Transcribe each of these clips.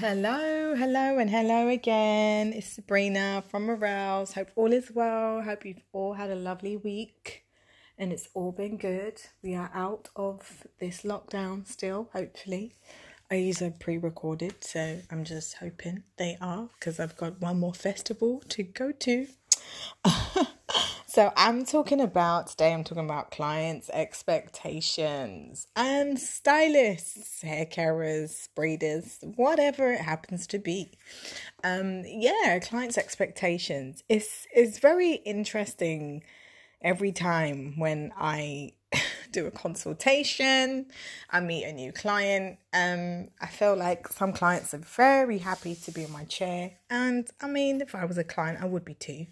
Hello, hello, and hello again. It's Sabrina from Morels. Hope all is well. Hope you've all had a lovely week and it's all been good. We are out of this lockdown still, hopefully. These are pre recorded, so I'm just hoping they are because I've got one more festival to go to. so I'm talking about today, I'm talking about clients' expectations and stylists, hair carers, braiders, whatever it happens to be. Um, yeah, clients' expectations. It's it's very interesting every time when I do a consultation, I meet a new client. Um, I feel like some clients are very happy to be in my chair, and I mean, if I was a client, I would be too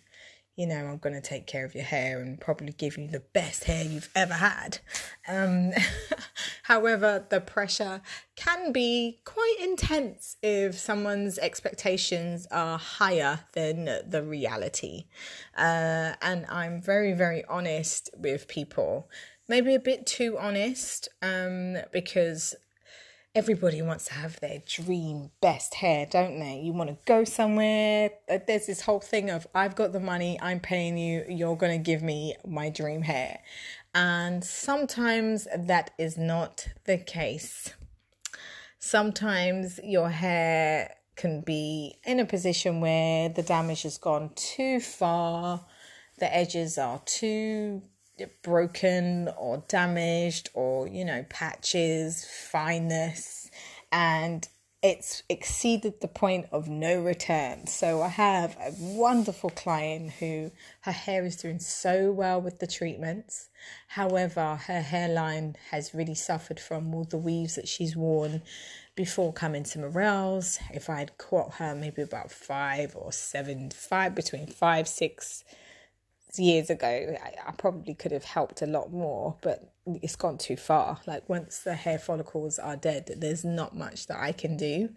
you know, I'm going to take care of your hair and probably give you the best hair you've ever had. Um, however, the pressure can be quite intense if someone's expectations are higher than the reality. Uh, and I'm very, very honest with people. Maybe a bit too honest um, because everybody wants to have their dream best hair, don't they? You want to go somewhere. There's this whole thing of I've got the money, I'm paying you, you're going to give me my dream hair. And sometimes that is not the case. Sometimes your hair can be in a position where the damage has gone too far, the edges are too broken or damaged or you know patches fineness. And it's exceeded the point of no return. So i have a wonderful client who her hair is doing so well with the treatments. However her hairline has really suffered from all the weaves that she's worn before coming to morels. If i had caught her maybe about five or seven five between five six years ago, I, I, probably could have helped a lot more, but it's gone too far. Like once the hair follicles are dead, there's not much that I can do.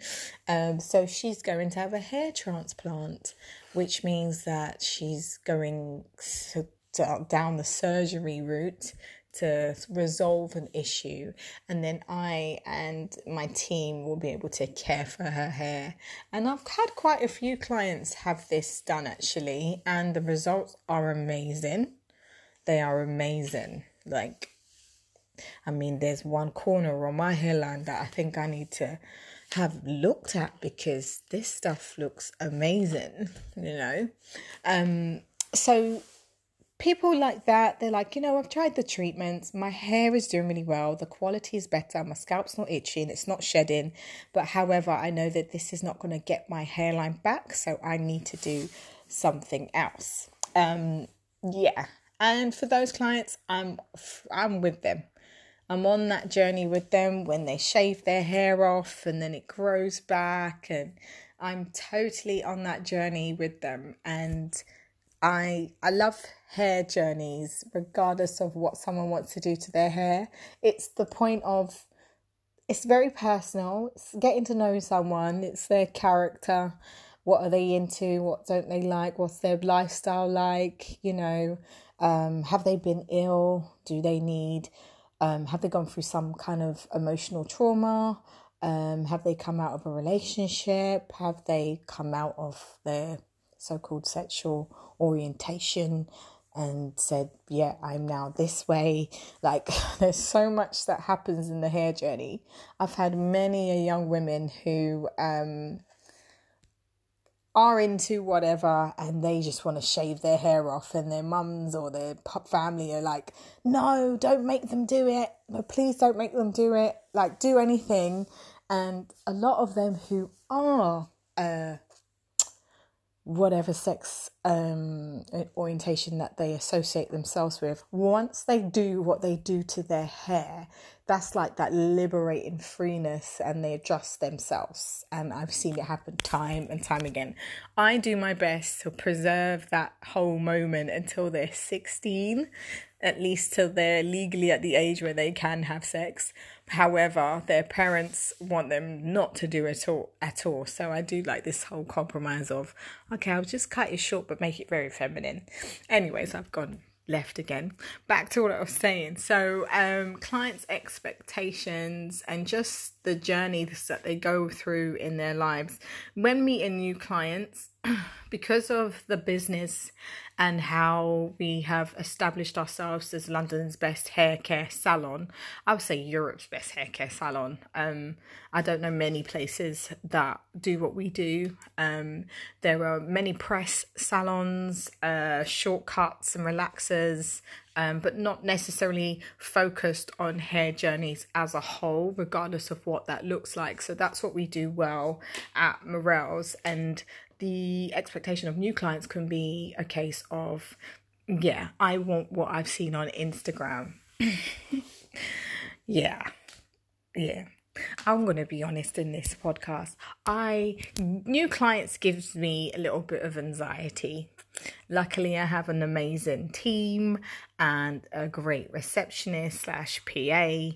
Um, so she's going to have a hair transplant, which means that she's going to, to, down the surgery route to resolve an issue and then I and my team will be able to care for her hair. And I've had quite a few clients have this done actually and the results are amazing. They are amazing. Like I mean there's one corner on my hairline that I think I need to have looked at because this stuff looks amazing, you know. Um so people like that, they're like, you know, I've tried the treatments, my hair is doing really well, the quality is better, my scalp's not itching, it's not shedding. But however, I know that this is not going to get my hairline back, so I need to do something else. Um, yeah. And for those clients, I'm I'm with them. I'm on that journey with them when they shave their hair off and then it grows back and I'm totally on that journey with them and I I love hair journeys regardless of what someone wants to do to their hair. It's the point of it's very personal. It's getting to know someone, it's their character. What are they into? What don't they like? What's their lifestyle like? You know, um, have they been ill? Do they need um, have they gone through some kind of emotional trauma? Um, have they come out of a relationship? Have they come out of their so called sexual orientation and said, Yeah, I'm now this way. Like, there's so much that happens in the hair journey. I've had many a young women who um, are into whatever and they just want to shave their hair off, and their mums or their family are like, No, don't make them do it. No, please don't make them do it. Like, do anything. And a lot of them who are uh, whatever sex um, orientation that they associate themselves with, once they do what they do to their hair, that's like that liberating freeness and they adjust themselves. And I've seen it happen time and time again. I do my best to preserve that whole moment until they're 16 at least till they're legally at the age where they can have sex. However, their parents want them not to do it all at all. So I do like this whole compromise of okay, I'll just cut it short but make it very feminine. Anyways, I've gone left again. Back to what I was saying. So, um, clients' expectations and just the journeys that they go through in their lives. When meeting new clients, because of the business and how we have established ourselves as London's best hair care salon, I would say Europe's best hair care salon. Um, I don't know many places that do what we do. Um, there are many press salons, uh, shortcuts and relaxers, um, but not necessarily focused on hair journeys as a whole, regardless of what that looks like. So that's what we do well at Morels. And the expectation of new clients can be a case of, yeah, I want what I've seen on Instagram. yeah. Yeah. I'm going to be honest in this podcast. I new clients gives me a little bit of anxiety. Luckily, I have an amazing team and a great receptionist slash PA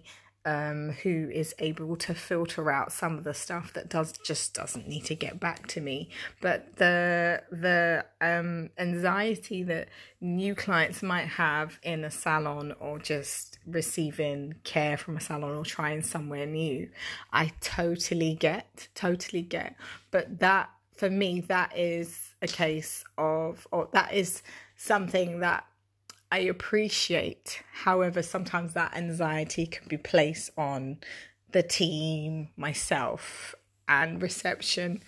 um, who is able to filter out some of the stuff that does just doesn't need to get back to me. But the the um, anxiety that new clients might have in a salon or just receiving care from a salon or trying somewhere new, I totally get, totally get. But that for me, that is a case of, or that is something that I appreciate. However, sometimes that anxiety can be placed on the team, myself, and reception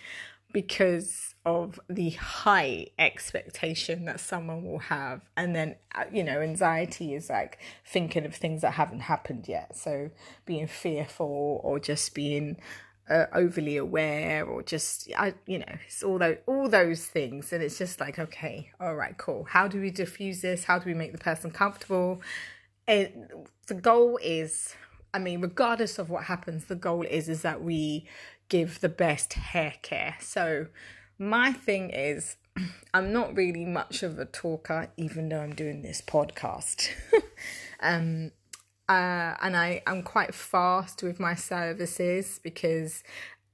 because of the high expectation that someone will have. And then, uh, you know, anxiety is like thinking of things that haven't happened yet. So being fearful or just being uh, overly aware or just I you know it's all those all those things. And it's just like okay all right cool. How do we diffuse this? How do we make the person comfortable? It, the goal is I mean regardless of what happens the goal is is that we give the best hair care. So my thing is I'm not really much of a talker even though I'm doing this podcast. Um uh, and I am quite fast with my services because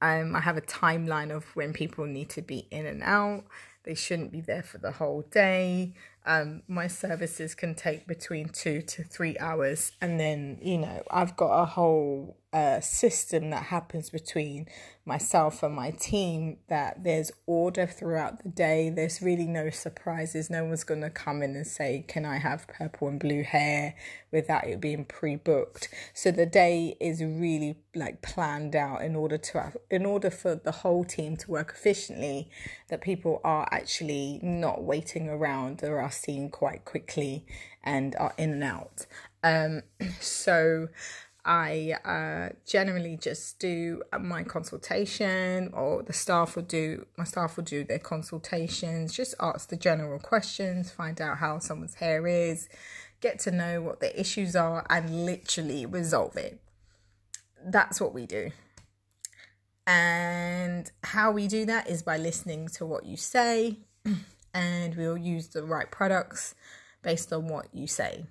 um, I have a timeline of when people need to be in and out. They shouldn't be there for the whole day. Um, my services can take between two to three hours, and then you know I've got a whole uh, system that happens between myself and my team. That there's order throughout the day. There's really no surprises. No one's gonna come in and say, "Can I have purple and blue hair?" without it being pre-booked. So the day is really like planned out in order to have, in order for the whole team to work efficiently. That people are actually not waiting around or are seen quite quickly and are in and out. Um, so I uh, generally just do my consultation, or the staff will do my staff will do their consultations. Just ask the general questions, find out how someone's hair is, get to know what the issues are, and literally resolve it. That's what we do. And how we do that is by listening to what you say, and we'll use the right products based on what you say.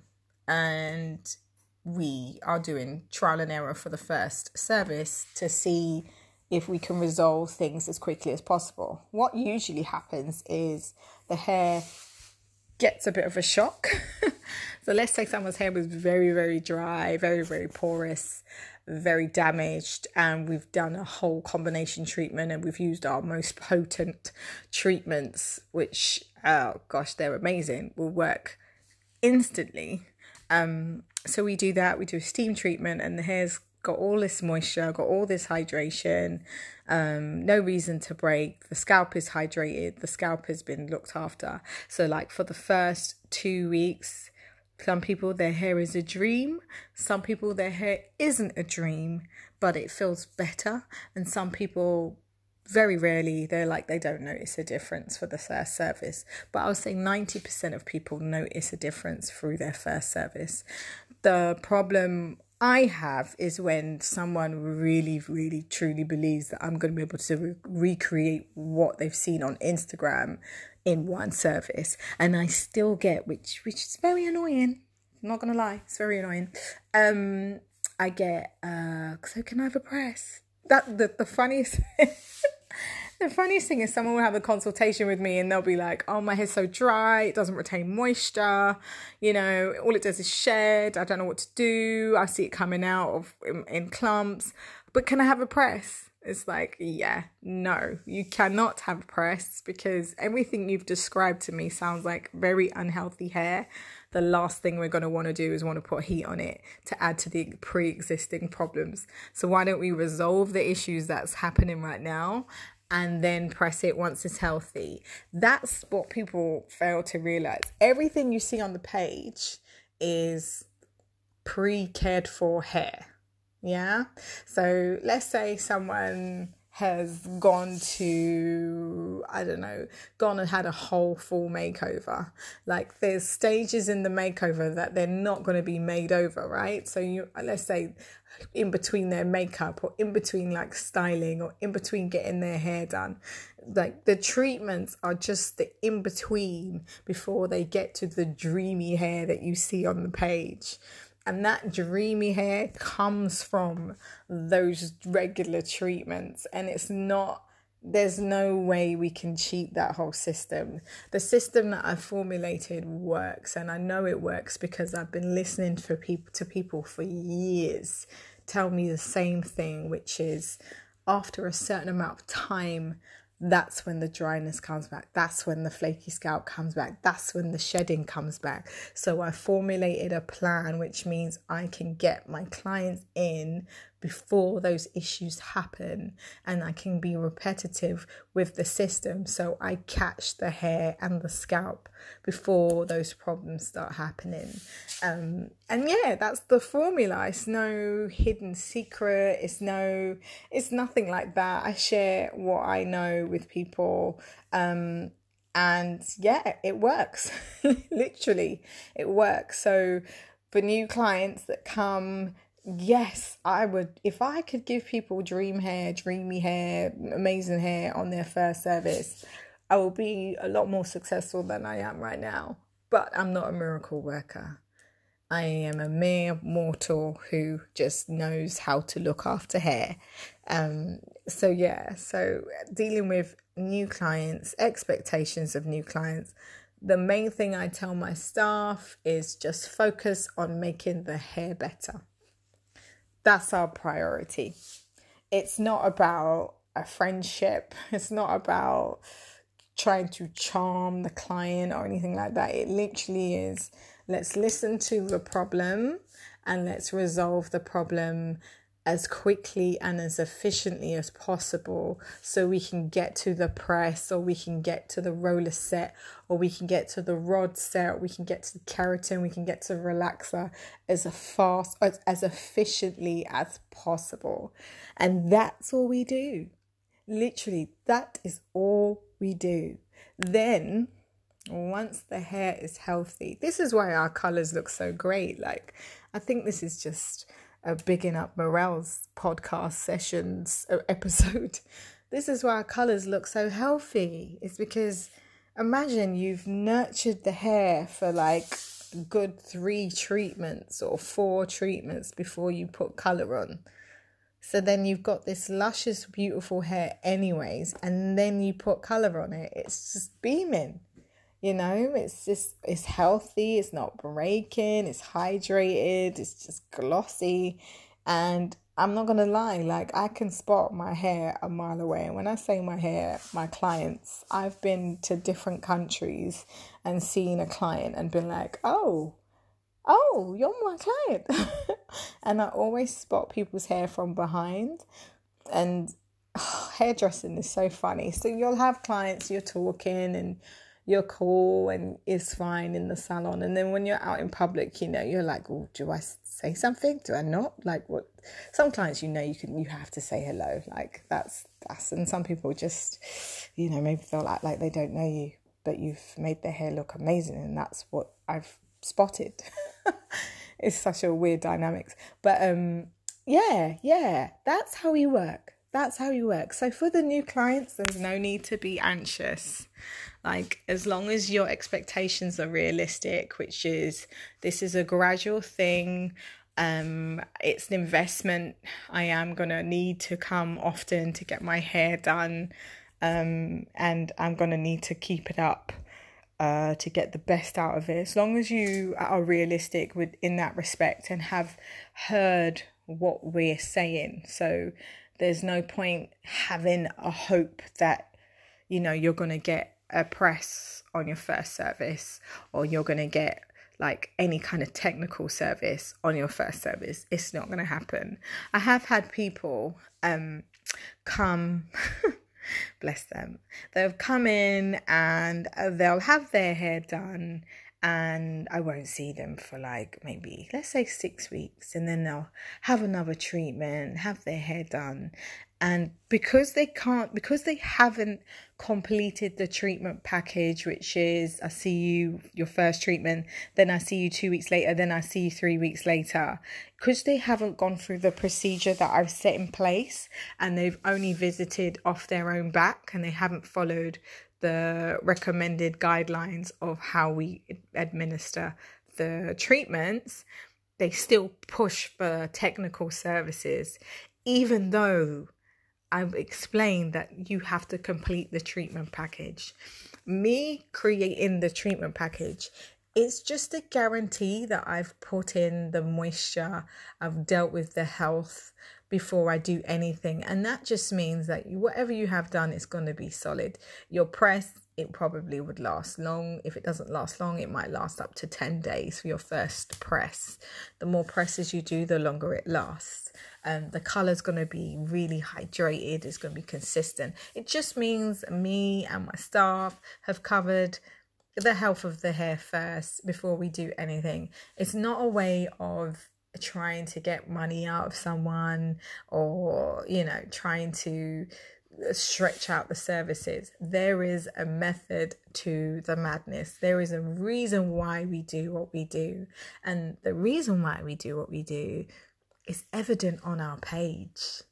And we are doing trial and error for the first service to see if we can resolve things as quickly as possible. What usually happens is the hair gets a bit of a shock. so let's say someone's hair was very, very dry, very, very porous, very damaged, and we've done a whole combination treatment and we've used our most potent treatments, which, oh gosh, they're amazing, will work instantly. Um, so we do that. We do a steam treatment, and the hair's got all this moisture, got all this hydration. Um, no reason to break. The scalp is hydrated. The scalp has been looked after. So, like for the first two weeks, some people their hair is a dream. Some people their hair isn't a dream, but it feels better. And some people very rarely they're like they don't notice a difference for the first service but i would say 90% of people notice a difference through their first service the problem I have is when someone really, really, truly believes that I'm going to be able to re- recreate what they've seen on Instagram in one service, and I still get which, which is very annoying. I'm not gonna lie, it's very annoying. Um, I get uh, so can I have a press? That the the funniest. the funniest thing is someone will have a consultation with me and they'll be like, "Oh, my hair's so dry, it doesn't retain moisture. You know, all it does is shed. I don't know what to do. I see it coming out of in, in clumps. But can I have a press?" It's like, yeah, no, you cannot have press because everything you've described to me sounds like very unhealthy hair. The last thing we're going to want to do is want to put heat on it to add to the pre existing problems. So, why don't we resolve the issues that's happening right now and then press it once it's healthy? That's what people fail to realize. Everything you see on the page is pre cared for hair yeah. So let's say someone has gone to I don't know, gone and had a whole full makeover. Like there's stages in the makeover that they're not going to be made over, right? So you let's say in between their makeup or in between like styling or in between getting their hair done. Like the treatments are just the in between before they get to the dreamy hair that you see on the page and that dreamy hair comes from those regular treatments and it's not there's no way we can cheat that whole system. The system that I've formulated works, and I know it works because I've been listening for people to people for years tell me the same thing, which is after a certain amount of time, that's when the dryness comes back. That's when the flaky scalp comes back. That's when the shedding comes back. So I formulated a plan which means I can get my clients in before those issues happen and I can be repetitive with the system so I catch the hair and the scalp before those problems start happening. Um, and yeah, that's the formula. It's no hidden secret. It's no, it's nothing like that. I share what I know with people. Um, and yeah, it works. Literally, it works. So for new clients that come yes, I would. If I could give people dream hair, dreamy hair, amazing hair on their first service, I will be a lot more successful than I am right now. But I'm not a miracle worker. I am a mere mortal who just knows how to look after hair. Um, so yeah, so dealing with new clients, expectations of new clients. The main thing I tell my staff is just focus on making the hair better that's our priority. It's not about a friendship, it's not about trying to charm the client or anything like that. It literally is let's listen to the problem and let's resolve the problem as quickly and as efficiently as possible so we can get to the press or we can get to the roller set or we can get to the rod set we can get to the keratin we can get to the relaxer as fast as, as efficiently as possible. And that's all we do. Literally that is all we do. Then once the hair is healthy this is why our colors look so great. Like i think this is just a bigging up Morel's podcast sessions uh, episode. This is why our colours look so healthy. It's because imagine you've nurtured the hair for like good three treatments or four treatments before you put colour on. So then you've got this luscious, beautiful hair, anyways, and then you put colour on it. It's just beaming. You know, it's just it's healthy, it's not breaking, it's hydrated, it's just glossy. And I'm not gonna lie, like I can spot my hair a mile away. And when I say my hair, my clients, I've been to different countries and seen a client and been like, oh, oh, you're my client. and I always spot people's hair from behind. And oh, hairdressing is so funny. So you'll have clients, you're talking and you're cool and it's fine in the salon. And then when you're out in public, you know, you're like, oh, do I say something? Do I not? Like what? Some clients, you know, you can, you have to say hello. Like that's, that's, and some people just, you know, maybe they'll act like they don't know you, but you've made their hair look amazing. And that's what I've spotted. it's such a weird dynamics. But, um, yeah, yeah, that's how we work. That's how we work. So for the new clients, there's no need to be anxious. Like, as long as your expectations are realistic, which is this is a gradual thing, um, it's an investment. I am gonna need to come often to get my hair done. um, and I'm gonna need to keep it up uh, to get the best out of it. As long as you are realistic with in that respect and have heard what we're saying, so there's no point having a hope that you know you're gonna get a press on your first service or you're gonna get like any kind of technical service on your first service. It's not going to happen. I have had people um come bless them. They'll come in and they'll have their hair done and I won't see them for like maybe let's say 6 weeks and then they'll have another treatment, have their hair done. And because they can't because they haven't completed the treatment package which is i see you your first treatment then i see you two weeks later then i see you three weeks later. Because they haven't gone through the procedure that i've set in place and they've only visited off their own back and they haven't followed the recommended guidelines of how we administer the treatments they still push for technical services even though I've explained that you have to complete the treatment package. Me creating the treatment package it's just a guarantee that I've put in the moisture, I've dealt with the health before I do anything. And that just means that whatever you have done is going to be solid. Your press, it probably would last long. If it doesn't last long, it might last up to 10 days for your first press. The more presses you do, the longer it lasts. Um, the color is going to be really hydrated, it's going to be consistent. It just means me and my staff have covered the health of the hair first before we do anything. It's not a way of trying to get money out of someone or, you know, trying to uh, stretch out the services. There is a method to the madness. There is a reason why we do what we do. And the reason why we do what we do is evident on our page.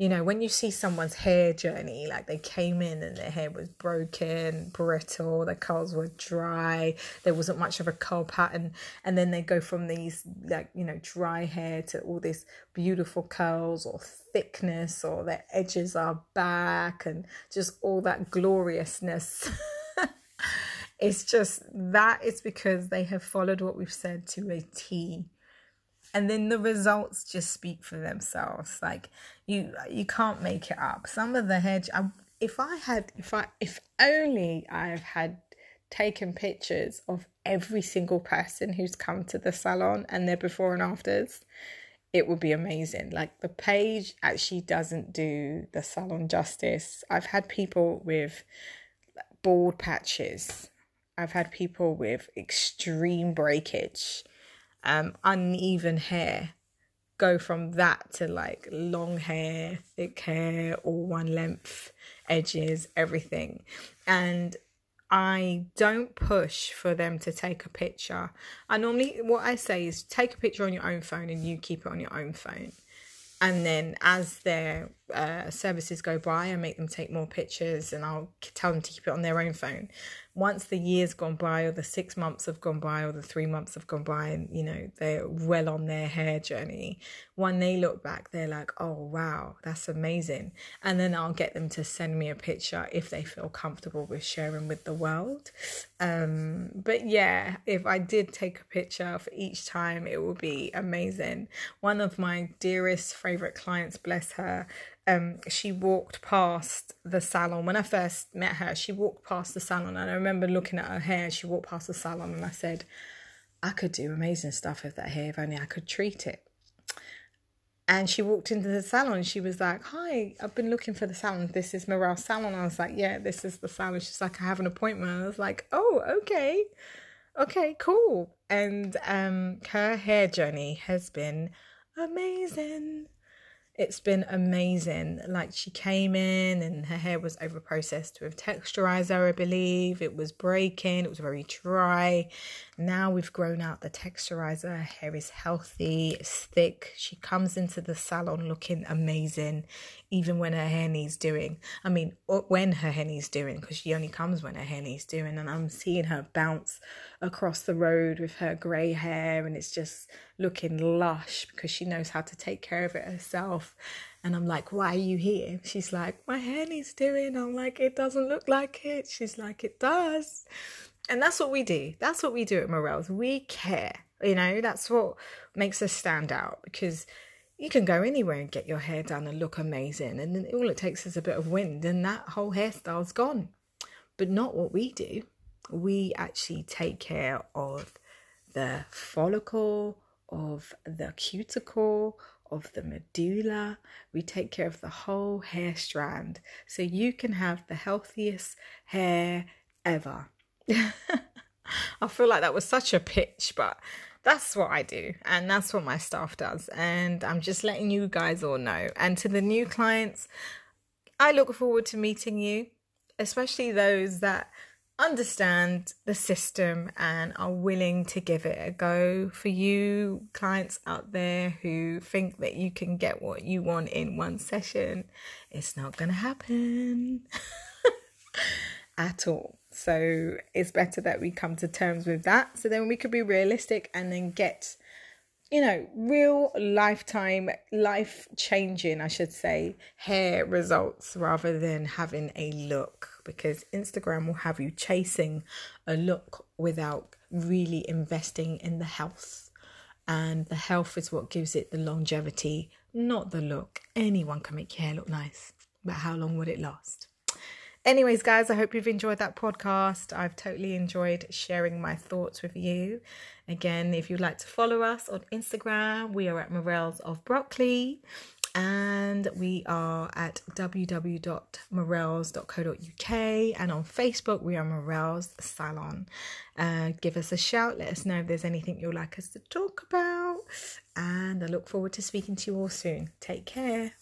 You know, when you see someone's hair journey, like they came in and their hair was broken, brittle, their curls were dry, there wasn't much of a curl pattern, and then they go from these, like, you know, dry hair to all this beautiful curls or thickness, or their edges are back, and just all that gloriousness. it's just that is because they have followed what we've said to a T and then the results just speak for themselves. Like you you can't make it up. Some of the hedge I, if i had if i if only i've had taken pictures of every single person who's come to the salon and their before and afters it would be amazing. Like the page actually doesn't do the salon justice. I've had people with bald patches. I've had people with extreme breakage um, uneven hair go from that to like long hair, thick hair, all one length, edges, everything. And I don't push for them to take a picture. I normally, what I say is take a picture on your own phone and you keep it on your own phone. And then as their uh, services go by, I make them take more pictures and I'll tell them to keep it on their own phone once the years gone by or the six months have gone by or the three months have gone by and you know they're well on their hair journey when they look back they're like oh wow that's amazing. And then i'll get them to send me a picture if they feel comfortable with sharing with the world. Um but yeah if i did take a picture for each time it would be amazing. One of my dearest favorite clients bless her um, she walked past the salon when I first met her. She walked past the salon, and I remember looking at her hair. She walked past the salon, and I said, "I could do amazing stuff with that hair if only I could treat it." And she walked into the salon. She was like, "Hi, I've been looking for the salon. This is Morels Salon." I was like, "Yeah, this is the salon." She's like, "I have an appointment." I was like, "Oh, okay, okay, cool." And um, her hair journey has been amazing it's been amazing. Like she came in and her hair was over processed with texturizer, I believe. It was breaking, it was very dry. Now we've grown out the texturizer. Her hair is healthy, it's thick. She comes into the salon looking amazing, even when her hair needs doing. I mean, when her hair needs doing, because she only comes when her hair needs doing. And I'm seeing her bounce across the road with her grey hair, and it's just looking lush because she knows how to take care of it herself. And I'm like, why are you here? She's like, my hair needs doing. I'm like, it doesn't look like it. She's like, it does. And that's what we do. That's what we do at Morels. We care. You know, that's what makes us stand out because you can go anywhere and get your hair done and look amazing. And then all it takes is a bit of wind and that whole hairstyle's gone. But not what we do. We actually take care of the follicle, of the cuticle, of the medulla. We take care of the whole hair strand so you can have the healthiest hair ever. I feel like that was such a pitch, but that's what I do, and that's what my staff does. And I'm just letting you guys all know. And to the new clients, I look forward to meeting you, especially those that understand the system and are willing to give it a go. For you clients out there who think that you can get what you want in one session, it's not going to happen at all. So it's better that we come to terms with that so then we could be realistic and then get you know, real lifetime, life changing, I should say, hair results rather than having a look because Instagram will have you chasing a look without really investing in the health. And the health is what gives it the longevity, not the look. Anyone can make your hair look nice, but how long would it last? Anyways, guys, I hope you've enjoyed that podcast. I've totally enjoyed sharing my thoughts with you. Again, if you'd like to follow us on Instagram, we are at Morels of Brockley and we are at www.morels.co.uk and on Facebook we are Morels Salon. Uh, give us a shout, let us know if there's anything you'd like us to talk about, and I look forward to speaking to you all soon. Take care.